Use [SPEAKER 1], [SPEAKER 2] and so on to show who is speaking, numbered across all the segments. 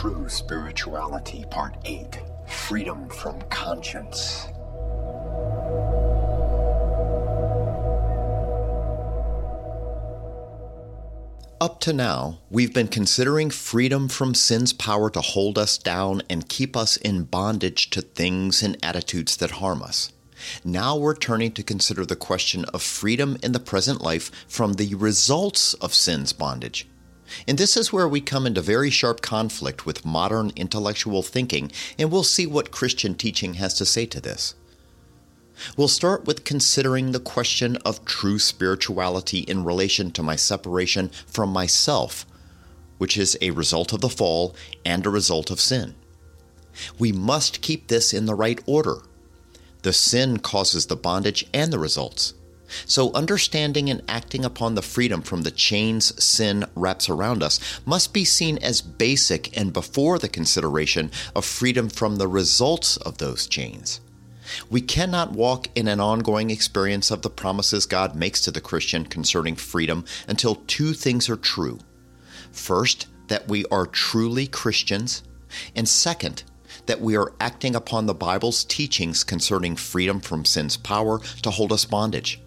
[SPEAKER 1] True Spirituality, Part 8 Freedom from Conscience.
[SPEAKER 2] Up to now, we've been considering freedom from sin's power to hold us down and keep us in bondage to things and attitudes that harm us. Now we're turning to consider the question of freedom in the present life from the results of sin's bondage. And this is where we come into very sharp conflict with modern intellectual thinking, and we'll see what Christian teaching has to say to this. We'll start with considering the question of true spirituality in relation to my separation from myself, which is a result of the fall and a result of sin. We must keep this in the right order. The sin causes the bondage and the results. So, understanding and acting upon the freedom from the chains sin wraps around us must be seen as basic and before the consideration of freedom from the results of those chains. We cannot walk in an ongoing experience of the promises God makes to the Christian concerning freedom until two things are true. First, that we are truly Christians, and second, that we are acting upon the Bible's teachings concerning freedom from sin's power to hold us bondage.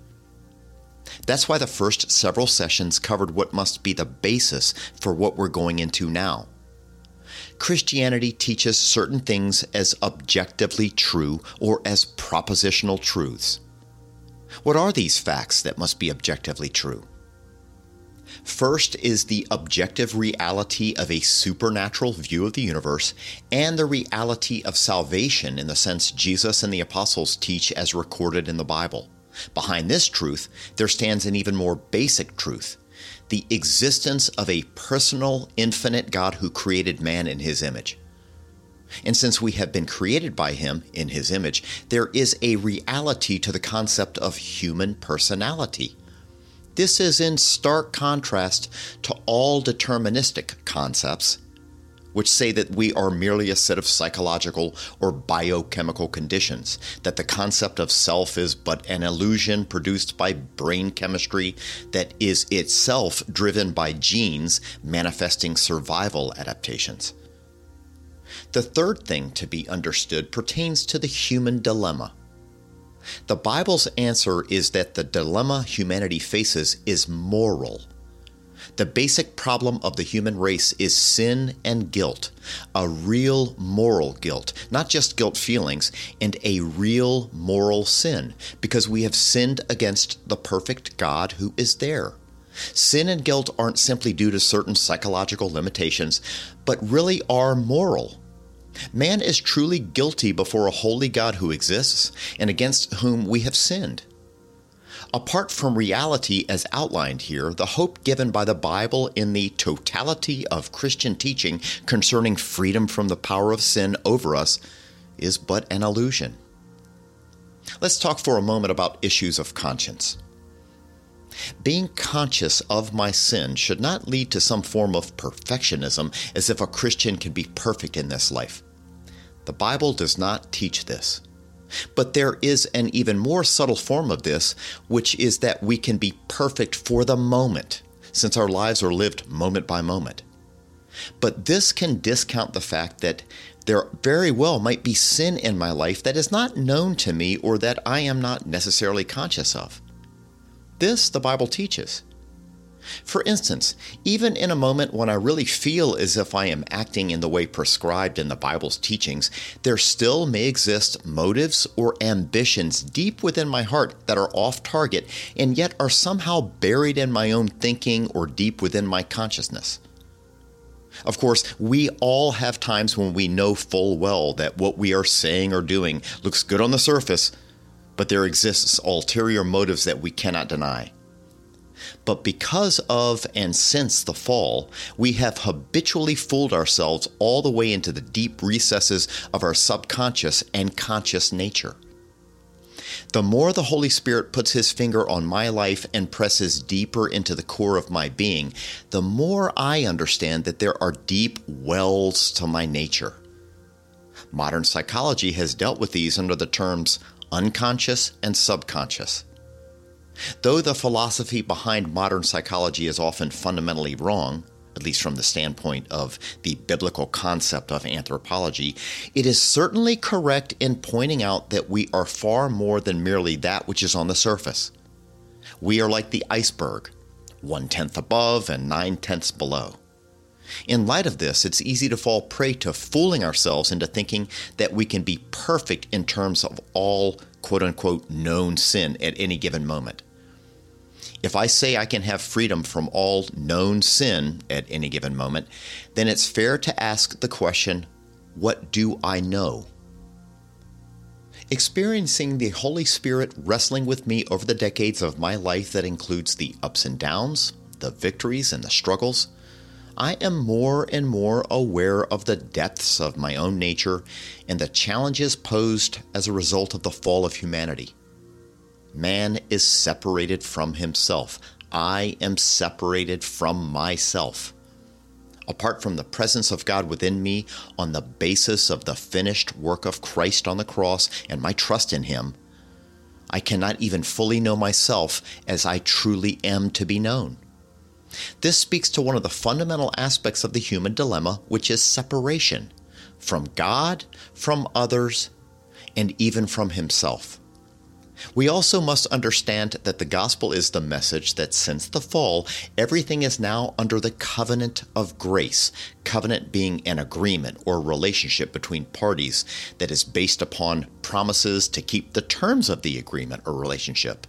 [SPEAKER 2] That's why the first several sessions covered what must be the basis for what we're going into now. Christianity teaches certain things as objectively true or as propositional truths. What are these facts that must be objectively true? First is the objective reality of a supernatural view of the universe and the reality of salvation in the sense Jesus and the apostles teach as recorded in the Bible. Behind this truth, there stands an even more basic truth the existence of a personal, infinite God who created man in his image. And since we have been created by him in his image, there is a reality to the concept of human personality. This is in stark contrast to all deterministic concepts which say that we are merely a set of psychological or biochemical conditions, that the concept of self is but an illusion produced by brain chemistry that is itself driven by genes manifesting survival adaptations. The third thing to be understood pertains to the human dilemma. The Bible's answer is that the dilemma humanity faces is moral the basic problem of the human race is sin and guilt, a real moral guilt, not just guilt feelings, and a real moral sin, because we have sinned against the perfect God who is there. Sin and guilt aren't simply due to certain psychological limitations, but really are moral. Man is truly guilty before a holy God who exists and against whom we have sinned. Apart from reality as outlined here, the hope given by the Bible in the totality of Christian teaching concerning freedom from the power of sin over us is but an illusion. Let's talk for a moment about issues of conscience. Being conscious of my sin should not lead to some form of perfectionism as if a Christian can be perfect in this life. The Bible does not teach this. But there is an even more subtle form of this, which is that we can be perfect for the moment, since our lives are lived moment by moment. But this can discount the fact that there very well might be sin in my life that is not known to me or that I am not necessarily conscious of. This the Bible teaches. For instance, even in a moment when I really feel as if I am acting in the way prescribed in the Bible's teachings, there still may exist motives or ambitions deep within my heart that are off target and yet are somehow buried in my own thinking or deep within my consciousness. Of course, we all have times when we know full well that what we are saying or doing looks good on the surface, but there exists ulterior motives that we cannot deny. But because of and since the fall, we have habitually fooled ourselves all the way into the deep recesses of our subconscious and conscious nature. The more the Holy Spirit puts his finger on my life and presses deeper into the core of my being, the more I understand that there are deep wells to my nature. Modern psychology has dealt with these under the terms unconscious and subconscious. Though the philosophy behind modern psychology is often fundamentally wrong, at least from the standpoint of the biblical concept of anthropology, it is certainly correct in pointing out that we are far more than merely that which is on the surface. We are like the iceberg, one tenth above and nine tenths below. In light of this, it's easy to fall prey to fooling ourselves into thinking that we can be perfect in terms of all quote unquote known sin at any given moment. If I say I can have freedom from all known sin at any given moment, then it's fair to ask the question what do I know? Experiencing the Holy Spirit wrestling with me over the decades of my life that includes the ups and downs, the victories and the struggles, I am more and more aware of the depths of my own nature and the challenges posed as a result of the fall of humanity. Man is separated from himself. I am separated from myself. Apart from the presence of God within me, on the basis of the finished work of Christ on the cross and my trust in Him, I cannot even fully know myself as I truly am to be known. This speaks to one of the fundamental aspects of the human dilemma, which is separation from God, from others, and even from himself. We also must understand that the gospel is the message that since the fall, everything is now under the covenant of grace, covenant being an agreement or relationship between parties that is based upon promises to keep the terms of the agreement or relationship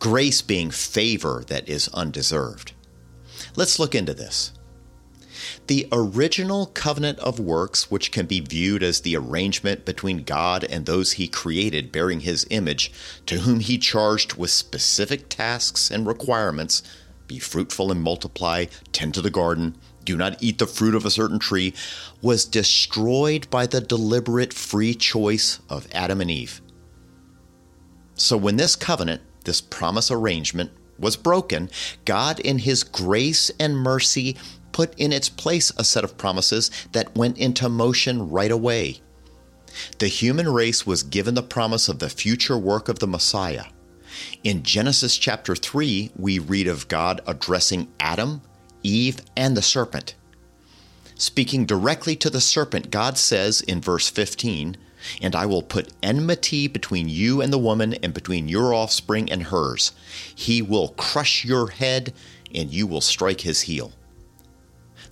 [SPEAKER 2] grace being favor that is undeserved. Let's look into this. The original covenant of works, which can be viewed as the arrangement between God and those he created bearing his image, to whom he charged with specific tasks and requirements be fruitful and multiply, tend to the garden, do not eat the fruit of a certain tree, was destroyed by the deliberate free choice of Adam and Eve. So when this covenant, this promise arrangement was broken, God, in His grace and mercy, put in its place a set of promises that went into motion right away. The human race was given the promise of the future work of the Messiah. In Genesis chapter 3, we read of God addressing Adam, Eve, and the serpent. Speaking directly to the serpent, God says in verse 15, and I will put enmity between you and the woman, and between your offspring and hers. He will crush your head, and you will strike his heel.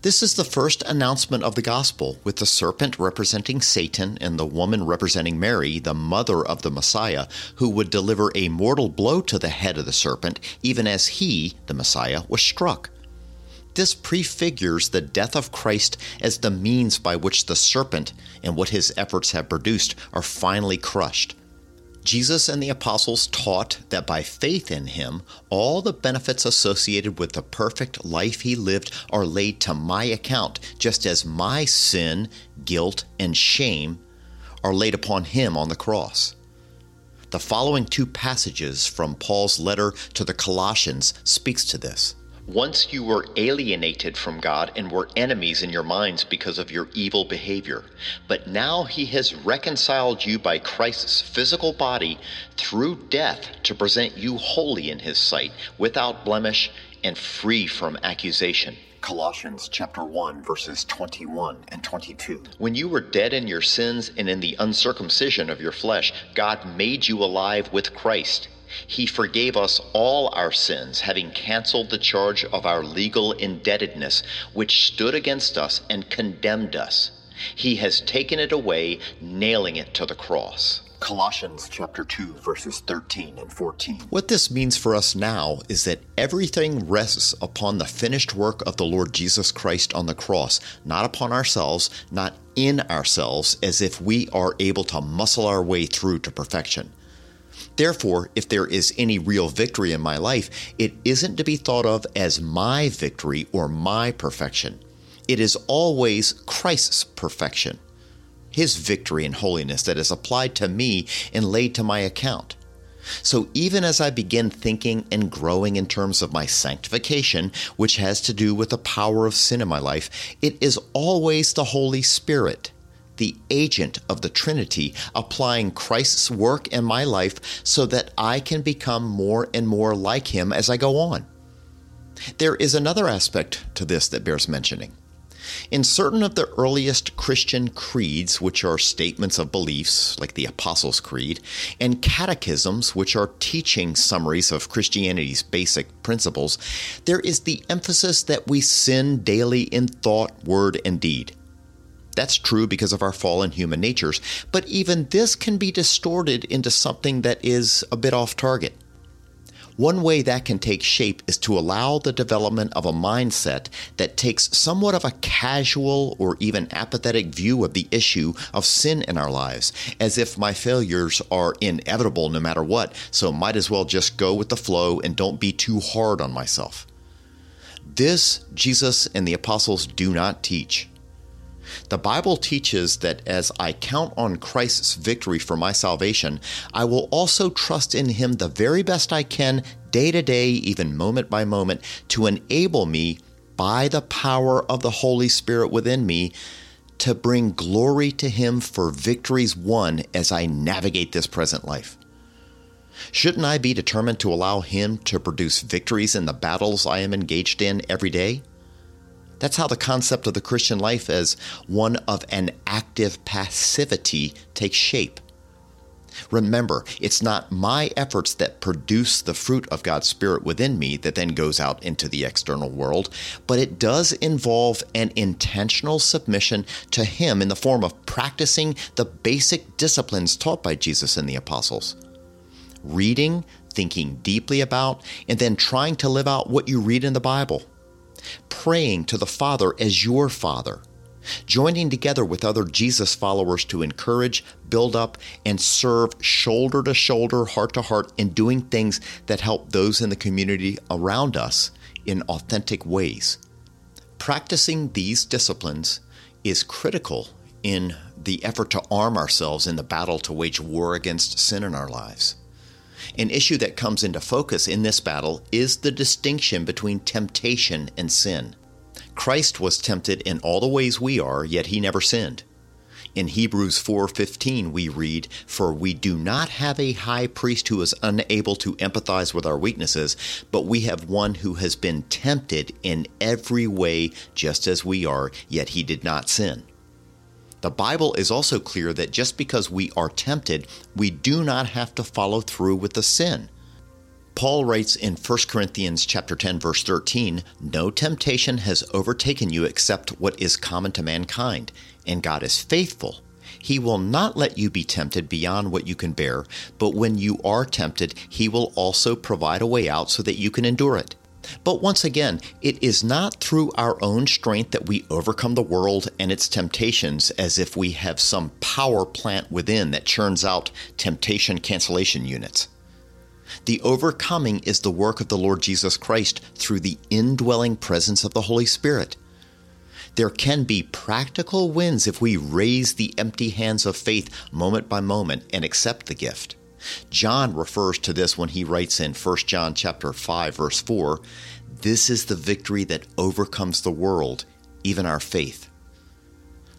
[SPEAKER 2] This is the first announcement of the gospel, with the serpent representing Satan and the woman representing Mary, the mother of the Messiah, who would deliver a mortal blow to the head of the serpent, even as he, the Messiah, was struck. This prefigures the death of Christ as the means by which the serpent and what his efforts have produced are finally crushed. Jesus and the apostles taught that by faith in him, all the benefits associated with the perfect life he lived are laid to my account, just as my sin, guilt, and shame are laid upon him on the cross. The following two passages from Paul's letter to the Colossians speaks to this. Once you were alienated from God and were enemies in your minds because of your evil behavior. But now he has reconciled you by Christ's physical body through death to present you holy in his sight, without blemish and free from accusation.
[SPEAKER 1] Colossians chapter 1 verses 21 and 22.
[SPEAKER 2] When you were dead in your sins and in the uncircumcision of your flesh, God made you alive with Christ. He forgave us all our sins, having canceled the charge of our legal indebtedness, which stood against us and condemned us. He has taken it away, nailing it to the cross.
[SPEAKER 1] Colossians chapter 2 verses 13 and 14.
[SPEAKER 2] What this means for us now is that everything rests upon the finished work of the Lord Jesus Christ on the cross, not upon ourselves, not in ourselves, as if we are able to muscle our way through to perfection. Therefore, if there is any real victory in my life, it isn't to be thought of as my victory or my perfection. It is always Christ's perfection, His victory and holiness that is applied to me and laid to my account. So even as I begin thinking and growing in terms of my sanctification, which has to do with the power of sin in my life, it is always the Holy Spirit the agent of the Trinity, applying Christ's work in my life so that I can become more and more like Him as I go on. There is another aspect to this that bears mentioning. In certain of the earliest Christian creeds, which are statements of beliefs, like the Apostles' Creed, and catechisms, which are teaching summaries of Christianity's basic principles, there is the emphasis that we sin daily in thought, word, and deed. That's true because of our fallen human natures, but even this can be distorted into something that is a bit off target. One way that can take shape is to allow the development of a mindset that takes somewhat of a casual or even apathetic view of the issue of sin in our lives, as if my failures are inevitable no matter what, so might as well just go with the flow and don't be too hard on myself. This Jesus and the apostles do not teach. The Bible teaches that as I count on Christ's victory for my salvation, I will also trust in Him the very best I can, day to day, even moment by moment, to enable me, by the power of the Holy Spirit within me, to bring glory to Him for victories won as I navigate this present life. Shouldn't I be determined to allow Him to produce victories in the battles I am engaged in every day? That's how the concept of the Christian life as one of an active passivity takes shape. Remember, it's not my efforts that produce the fruit of God's Spirit within me that then goes out into the external world, but it does involve an intentional submission to Him in the form of practicing the basic disciplines taught by Jesus and the apostles. Reading, thinking deeply about, and then trying to live out what you read in the Bible praying to the Father as your Father, joining together with other Jesus followers to encourage, build up, and serve shoulder to shoulder, heart to heart, in doing things that help those in the community around us in authentic ways. Practicing these disciplines is critical in the effort to arm ourselves in the battle to wage war against sin in our lives. An issue that comes into focus in this battle is the distinction between temptation and sin. Christ was tempted in all the ways we are, yet he never sinned. In Hebrews 4:15 we read, "For we do not have a high priest who is unable to empathize with our weaknesses, but we have one who has been tempted in every way just as we are, yet he did not sin." The Bible is also clear that just because we are tempted, we do not have to follow through with the sin. Paul writes in 1 Corinthians chapter 10 verse 13, "No temptation has overtaken you except what is common to mankind, and God is faithful. He will not let you be tempted beyond what you can bear, but when you are tempted, he will also provide a way out so that you can endure it." But once again, it is not through our own strength that we overcome the world and its temptations as if we have some power plant within that churns out temptation cancellation units. The overcoming is the work of the Lord Jesus Christ through the indwelling presence of the Holy Spirit. There can be practical wins if we raise the empty hands of faith moment by moment and accept the gift. John refers to this when he writes in 1 John chapter 5 verse 4, this is the victory that overcomes the world, even our faith.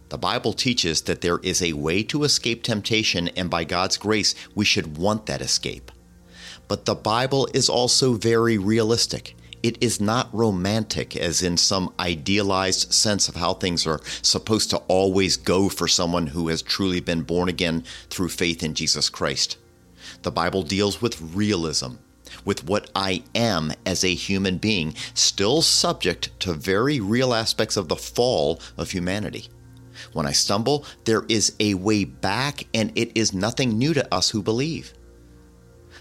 [SPEAKER 2] The Bible teaches that there is a way to escape temptation and by God's grace we should want that escape. But the Bible is also very realistic. It is not romantic, as in some idealized sense of how things are supposed to always go for someone who has truly been born again through faith in Jesus Christ. The Bible deals with realism, with what I am as a human being, still subject to very real aspects of the fall of humanity. When I stumble, there is a way back, and it is nothing new to us who believe.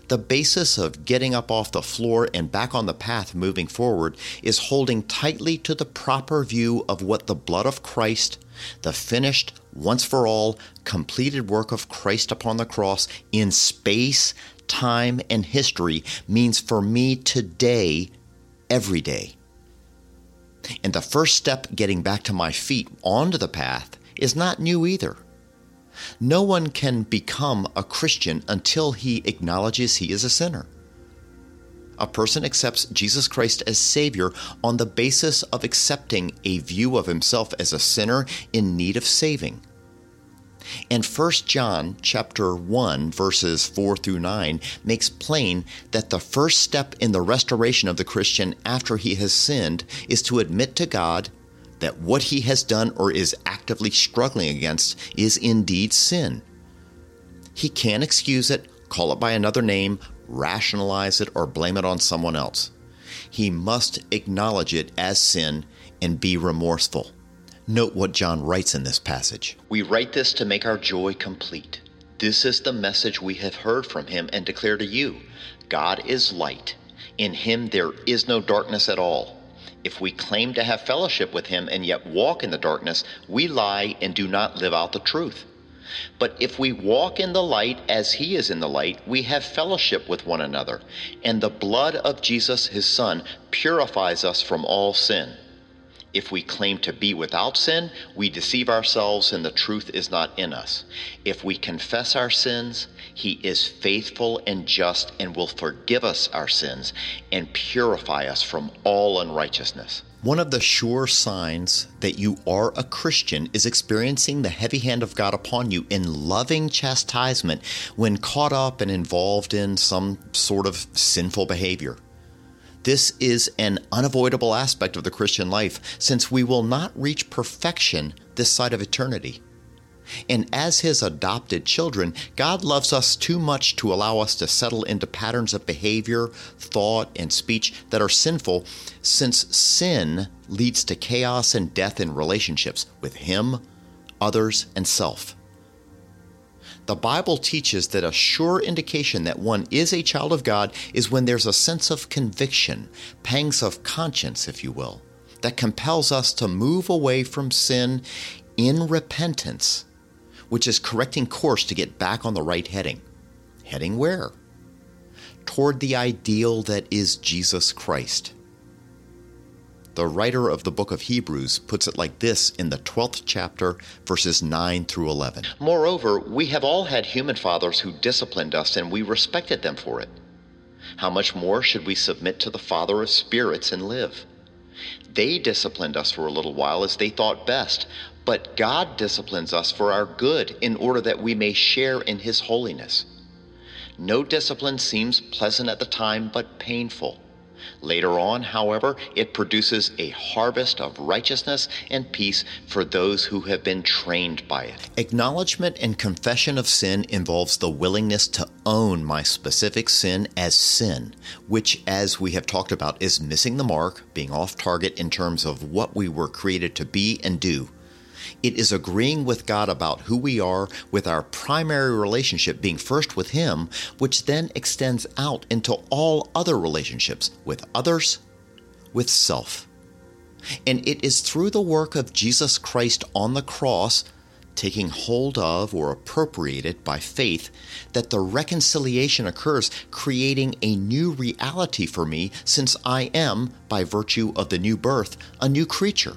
[SPEAKER 2] The basis of getting up off the floor and back on the path moving forward is holding tightly to the proper view of what the blood of Christ, the finished, once for all, completed work of Christ upon the cross in space, time, and history means for me today, every day. And the first step getting back to my feet onto the path is not new either. No one can become a Christian until he acknowledges he is a sinner. A person accepts Jesus Christ as Savior on the basis of accepting a view of himself as a sinner in need of saving. And 1 John chapter 1 verses 4 through 9 makes plain that the first step in the restoration of the Christian after he has sinned is to admit to God that what he has done or is actively struggling against is indeed sin. He can't excuse it, call it by another name, rationalize it, or blame it on someone else. He must acknowledge it as sin and be remorseful. Note what John writes in this passage. We write this to make our joy complete. This is the message we have heard from him and declare to you God is light. In him there is no darkness at all. If we claim to have fellowship with him and yet walk in the darkness, we lie and do not live out the truth. But if we walk in the light as he is in the light, we have fellowship with one another, and the blood of Jesus, his Son, purifies us from all sin. If we claim to be without sin, we deceive ourselves and the truth is not in us. If we confess our sins, he is faithful and just and will forgive us our sins and purify us from all unrighteousness. One of the sure signs that you are a Christian is experiencing the heavy hand of God upon you in loving chastisement when caught up and involved in some sort of sinful behavior. This is an unavoidable aspect of the Christian life since we will not reach perfection this side of eternity. And as His adopted children, God loves us too much to allow us to settle into patterns of behavior, thought, and speech that are sinful, since sin leads to chaos and death in relationships with Him, others, and self. The Bible teaches that a sure indication that one is a child of God is when there's a sense of conviction, pangs of conscience, if you will, that compels us to move away from sin in repentance, which is correcting course to get back on the right heading. Heading where? Toward the ideal that is Jesus Christ. The writer of the book of Hebrews puts it like this in the 12th chapter, verses 9 through 11. Moreover, we have all had human fathers who disciplined us, and we respected them for it. How much more should we submit to the Father of spirits and live? They disciplined us for a little while as they thought best, but God disciplines us for our good in order that we may share in His holiness. No discipline seems pleasant at the time, but painful. Later on, however, it produces a harvest of righteousness and peace for those who have been trained by it. Acknowledgement and confession of sin involves the willingness to own my specific sin as sin, which, as we have talked about, is missing the mark, being off target in terms of what we were created to be and do. It is agreeing with God about who we are, with our primary relationship being first with Him, which then extends out into all other relationships with others, with self. And it is through the work of Jesus Christ on the cross, taking hold of or appropriated by faith, that the reconciliation occurs, creating a new reality for me, since I am, by virtue of the new birth, a new creature.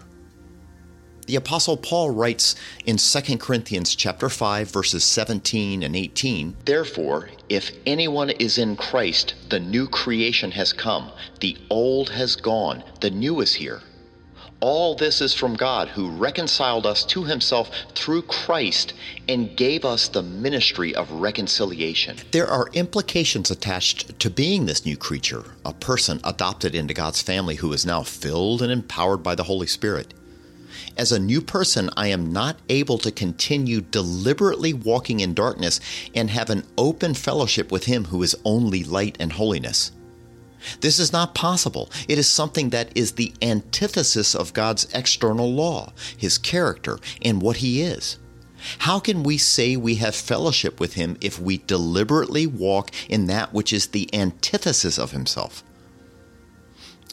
[SPEAKER 2] The apostle Paul writes in 2 Corinthians chapter 5 verses 17 and 18, Therefore, if anyone is in Christ, the new creation has come, the old has gone, the new is here. All this is from God who reconciled us to himself through Christ and gave us the ministry of reconciliation. There are implications attached to being this new creature, a person adopted into God's family who is now filled and empowered by the Holy Spirit. As a new person, I am not able to continue deliberately walking in darkness and have an open fellowship with Him who is only light and holiness. This is not possible. It is something that is the antithesis of God's external law, His character, and what He is. How can we say we have fellowship with Him if we deliberately walk in that which is the antithesis of Himself?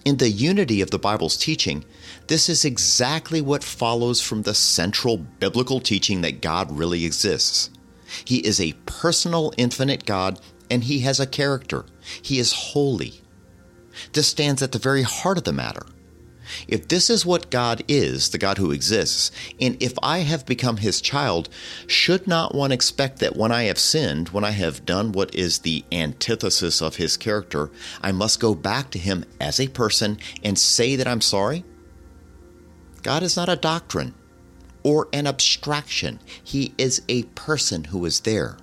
[SPEAKER 2] In the unity of the Bible's teaching, this is exactly what follows from the central biblical teaching that God really exists. He is a personal, infinite God, and He has a character. He is holy. This stands at the very heart of the matter. If this is what God is, the God who exists, and if I have become his child, should not one expect that when I have sinned, when I have done what is the antithesis of his character, I must go back to him as a person and say that I'm sorry? God is not a doctrine, or an abstraction. He is a person who is there.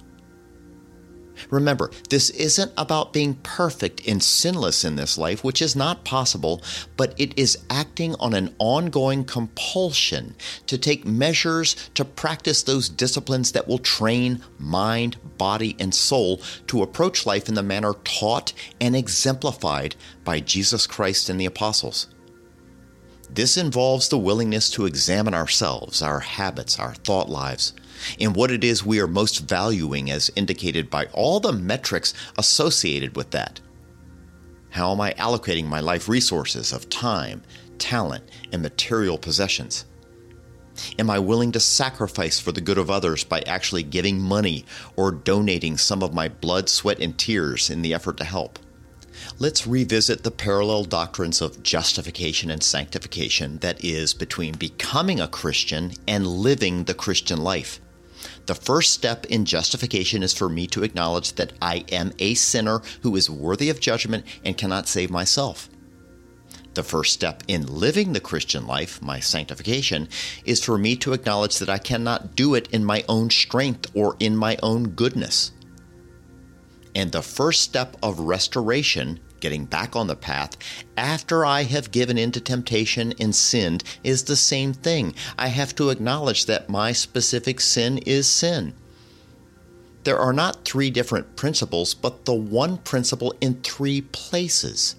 [SPEAKER 2] Remember, this isn't about being perfect and sinless in this life, which is not possible, but it is acting on an ongoing compulsion to take measures to practice those disciplines that will train mind, body, and soul to approach life in the manner taught and exemplified by Jesus Christ and the apostles. This involves the willingness to examine ourselves, our habits, our thought lives, and what it is we are most valuing as indicated by all the metrics associated with that. How am I allocating my life resources of time, talent, and material possessions? Am I willing to sacrifice for the good of others by actually giving money or donating some of my blood, sweat, and tears in the effort to help? Let's revisit the parallel doctrines of justification and sanctification that is, between becoming a Christian and living the Christian life. The first step in justification is for me to acknowledge that I am a sinner who is worthy of judgment and cannot save myself. The first step in living the Christian life, my sanctification, is for me to acknowledge that I cannot do it in my own strength or in my own goodness. And the first step of restoration getting back on the path after I have given in to temptation and sinned is the same thing. I have to acknowledge that my specific sin is sin. There are not three different principles, but the one principle in three places,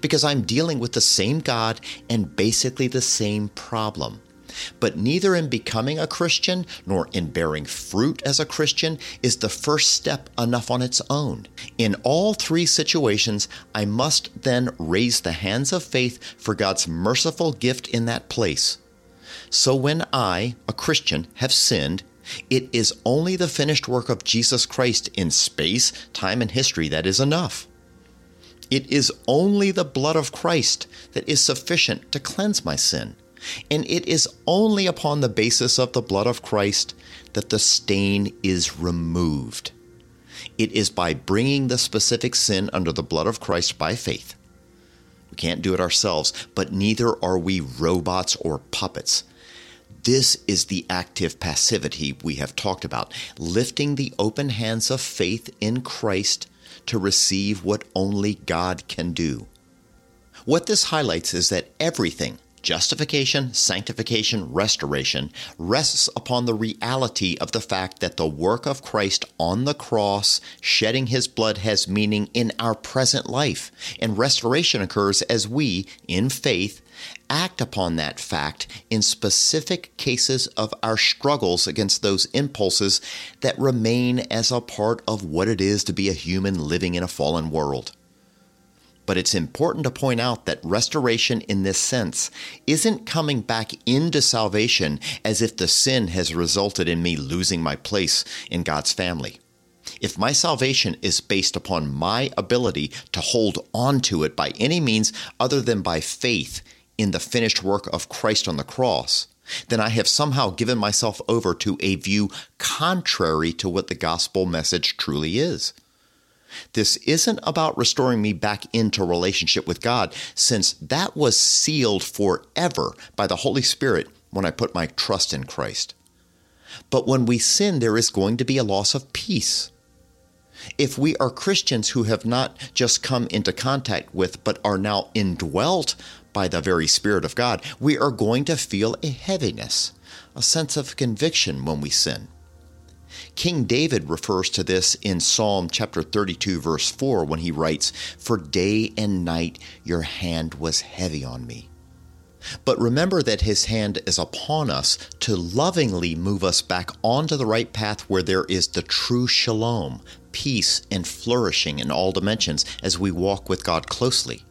[SPEAKER 2] because I'm dealing with the same God and basically the same problem. But neither in becoming a Christian nor in bearing fruit as a Christian is the first step enough on its own. In all three situations, I must then raise the hands of faith for God's merciful gift in that place. So when I, a Christian, have sinned, it is only the finished work of Jesus Christ in space, time, and history that is enough. It is only the blood of Christ that is sufficient to cleanse my sin. And it is only upon the basis of the blood of Christ that the stain is removed. It is by bringing the specific sin under the blood of Christ by faith. We can't do it ourselves, but neither are we robots or puppets. This is the active passivity we have talked about, lifting the open hands of faith in Christ to receive what only God can do. What this highlights is that everything, Justification, sanctification, restoration rests upon the reality of the fact that the work of Christ on the cross, shedding his blood, has meaning in our present life. And restoration occurs as we, in faith, act upon that fact in specific cases of our struggles against those impulses that remain as a part of what it is to be a human living in a fallen world. But it's important to point out that restoration in this sense isn't coming back into salvation as if the sin has resulted in me losing my place in God's family. If my salvation is based upon my ability to hold on to it by any means other than by faith in the finished work of Christ on the cross, then I have somehow given myself over to a view contrary to what the gospel message truly is. This isn't about restoring me back into relationship with God, since that was sealed forever by the Holy Spirit when I put my trust in Christ. But when we sin, there is going to be a loss of peace. If we are Christians who have not just come into contact with, but are now indwelt by the very Spirit of God, we are going to feel a heaviness, a sense of conviction when we sin. King David refers to this in Psalm chapter 32, verse 4, when he writes, For day and night your hand was heavy on me. But remember that his hand is upon us to lovingly move us back onto the right path where there is the true shalom, peace, and flourishing in all dimensions as we walk with God closely.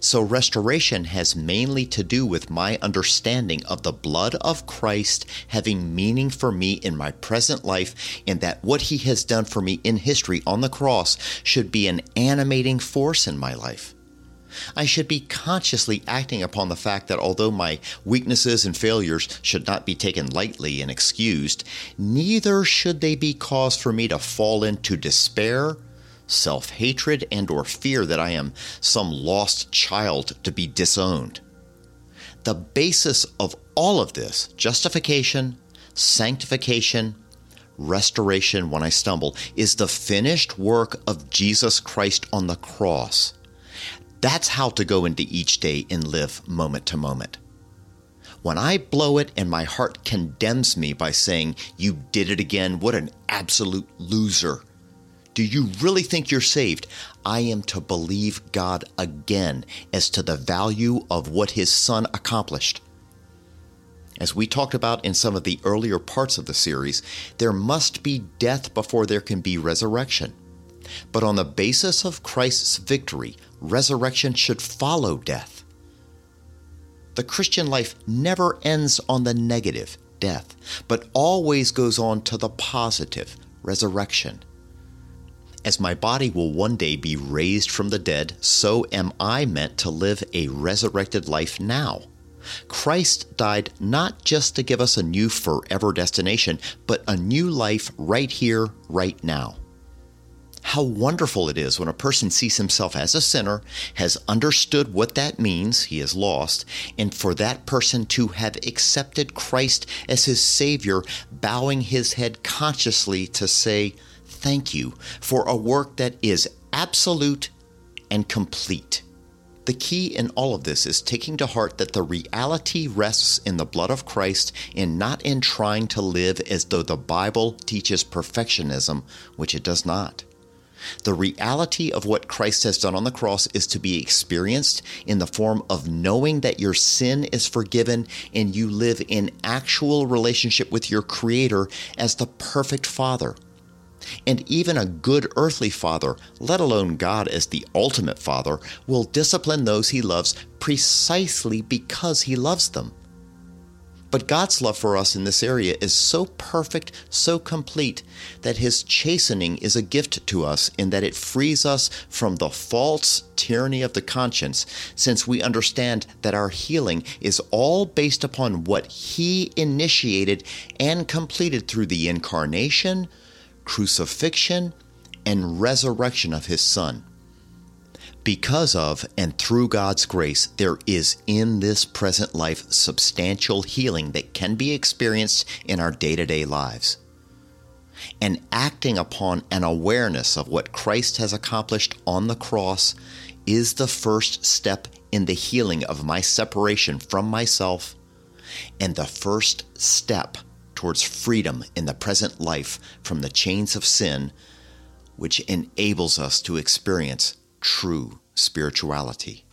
[SPEAKER 2] So, restoration has mainly to do with my understanding of the blood of Christ having meaning for me in my present life, and that what he has done for me in history on the cross should be an animating force in my life. I should be consciously acting upon the fact that although my weaknesses and failures should not be taken lightly and excused, neither should they be cause for me to fall into despair self-hatred and or fear that I am some lost child to be disowned. The basis of all of this justification, sanctification, restoration when I stumble is the finished work of Jesus Christ on the cross. That's how to go into each day and live moment to moment. When I blow it and my heart condemns me by saying, You did it again, what an absolute loser. Do you really think you're saved? I am to believe God again as to the value of what His Son accomplished. As we talked about in some of the earlier parts of the series, there must be death before there can be resurrection. But on the basis of Christ's victory, resurrection should follow death. The Christian life never ends on the negative, death, but always goes on to the positive, resurrection. As my body will one day be raised from the dead, so am I meant to live a resurrected life now. Christ died not just to give us a new forever destination, but a new life right here, right now. How wonderful it is when a person sees himself as a sinner, has understood what that means, he is lost, and for that person to have accepted Christ as his Savior, bowing his head consciously to say, Thank you for a work that is absolute and complete. The key in all of this is taking to heart that the reality rests in the blood of Christ and not in trying to live as though the Bible teaches perfectionism, which it does not. The reality of what Christ has done on the cross is to be experienced in the form of knowing that your sin is forgiven and you live in actual relationship with your Creator as the perfect Father. And even a good earthly father, let alone God as the ultimate father, will discipline those he loves precisely because he loves them. But God's love for us in this area is so perfect, so complete, that His chastening is a gift to us in that it frees us from the false tyranny of the conscience, since we understand that our healing is all based upon what He initiated and completed through the incarnation, crucifixion, and resurrection of his Son. Because of and through God's grace, there is in this present life substantial healing that can be experienced in our day to day lives. And acting upon an awareness of what Christ has accomplished on the cross is the first step in the healing of my separation from myself and the first step towards freedom in the present life from the chains of sin, which enables us to experience true spirituality.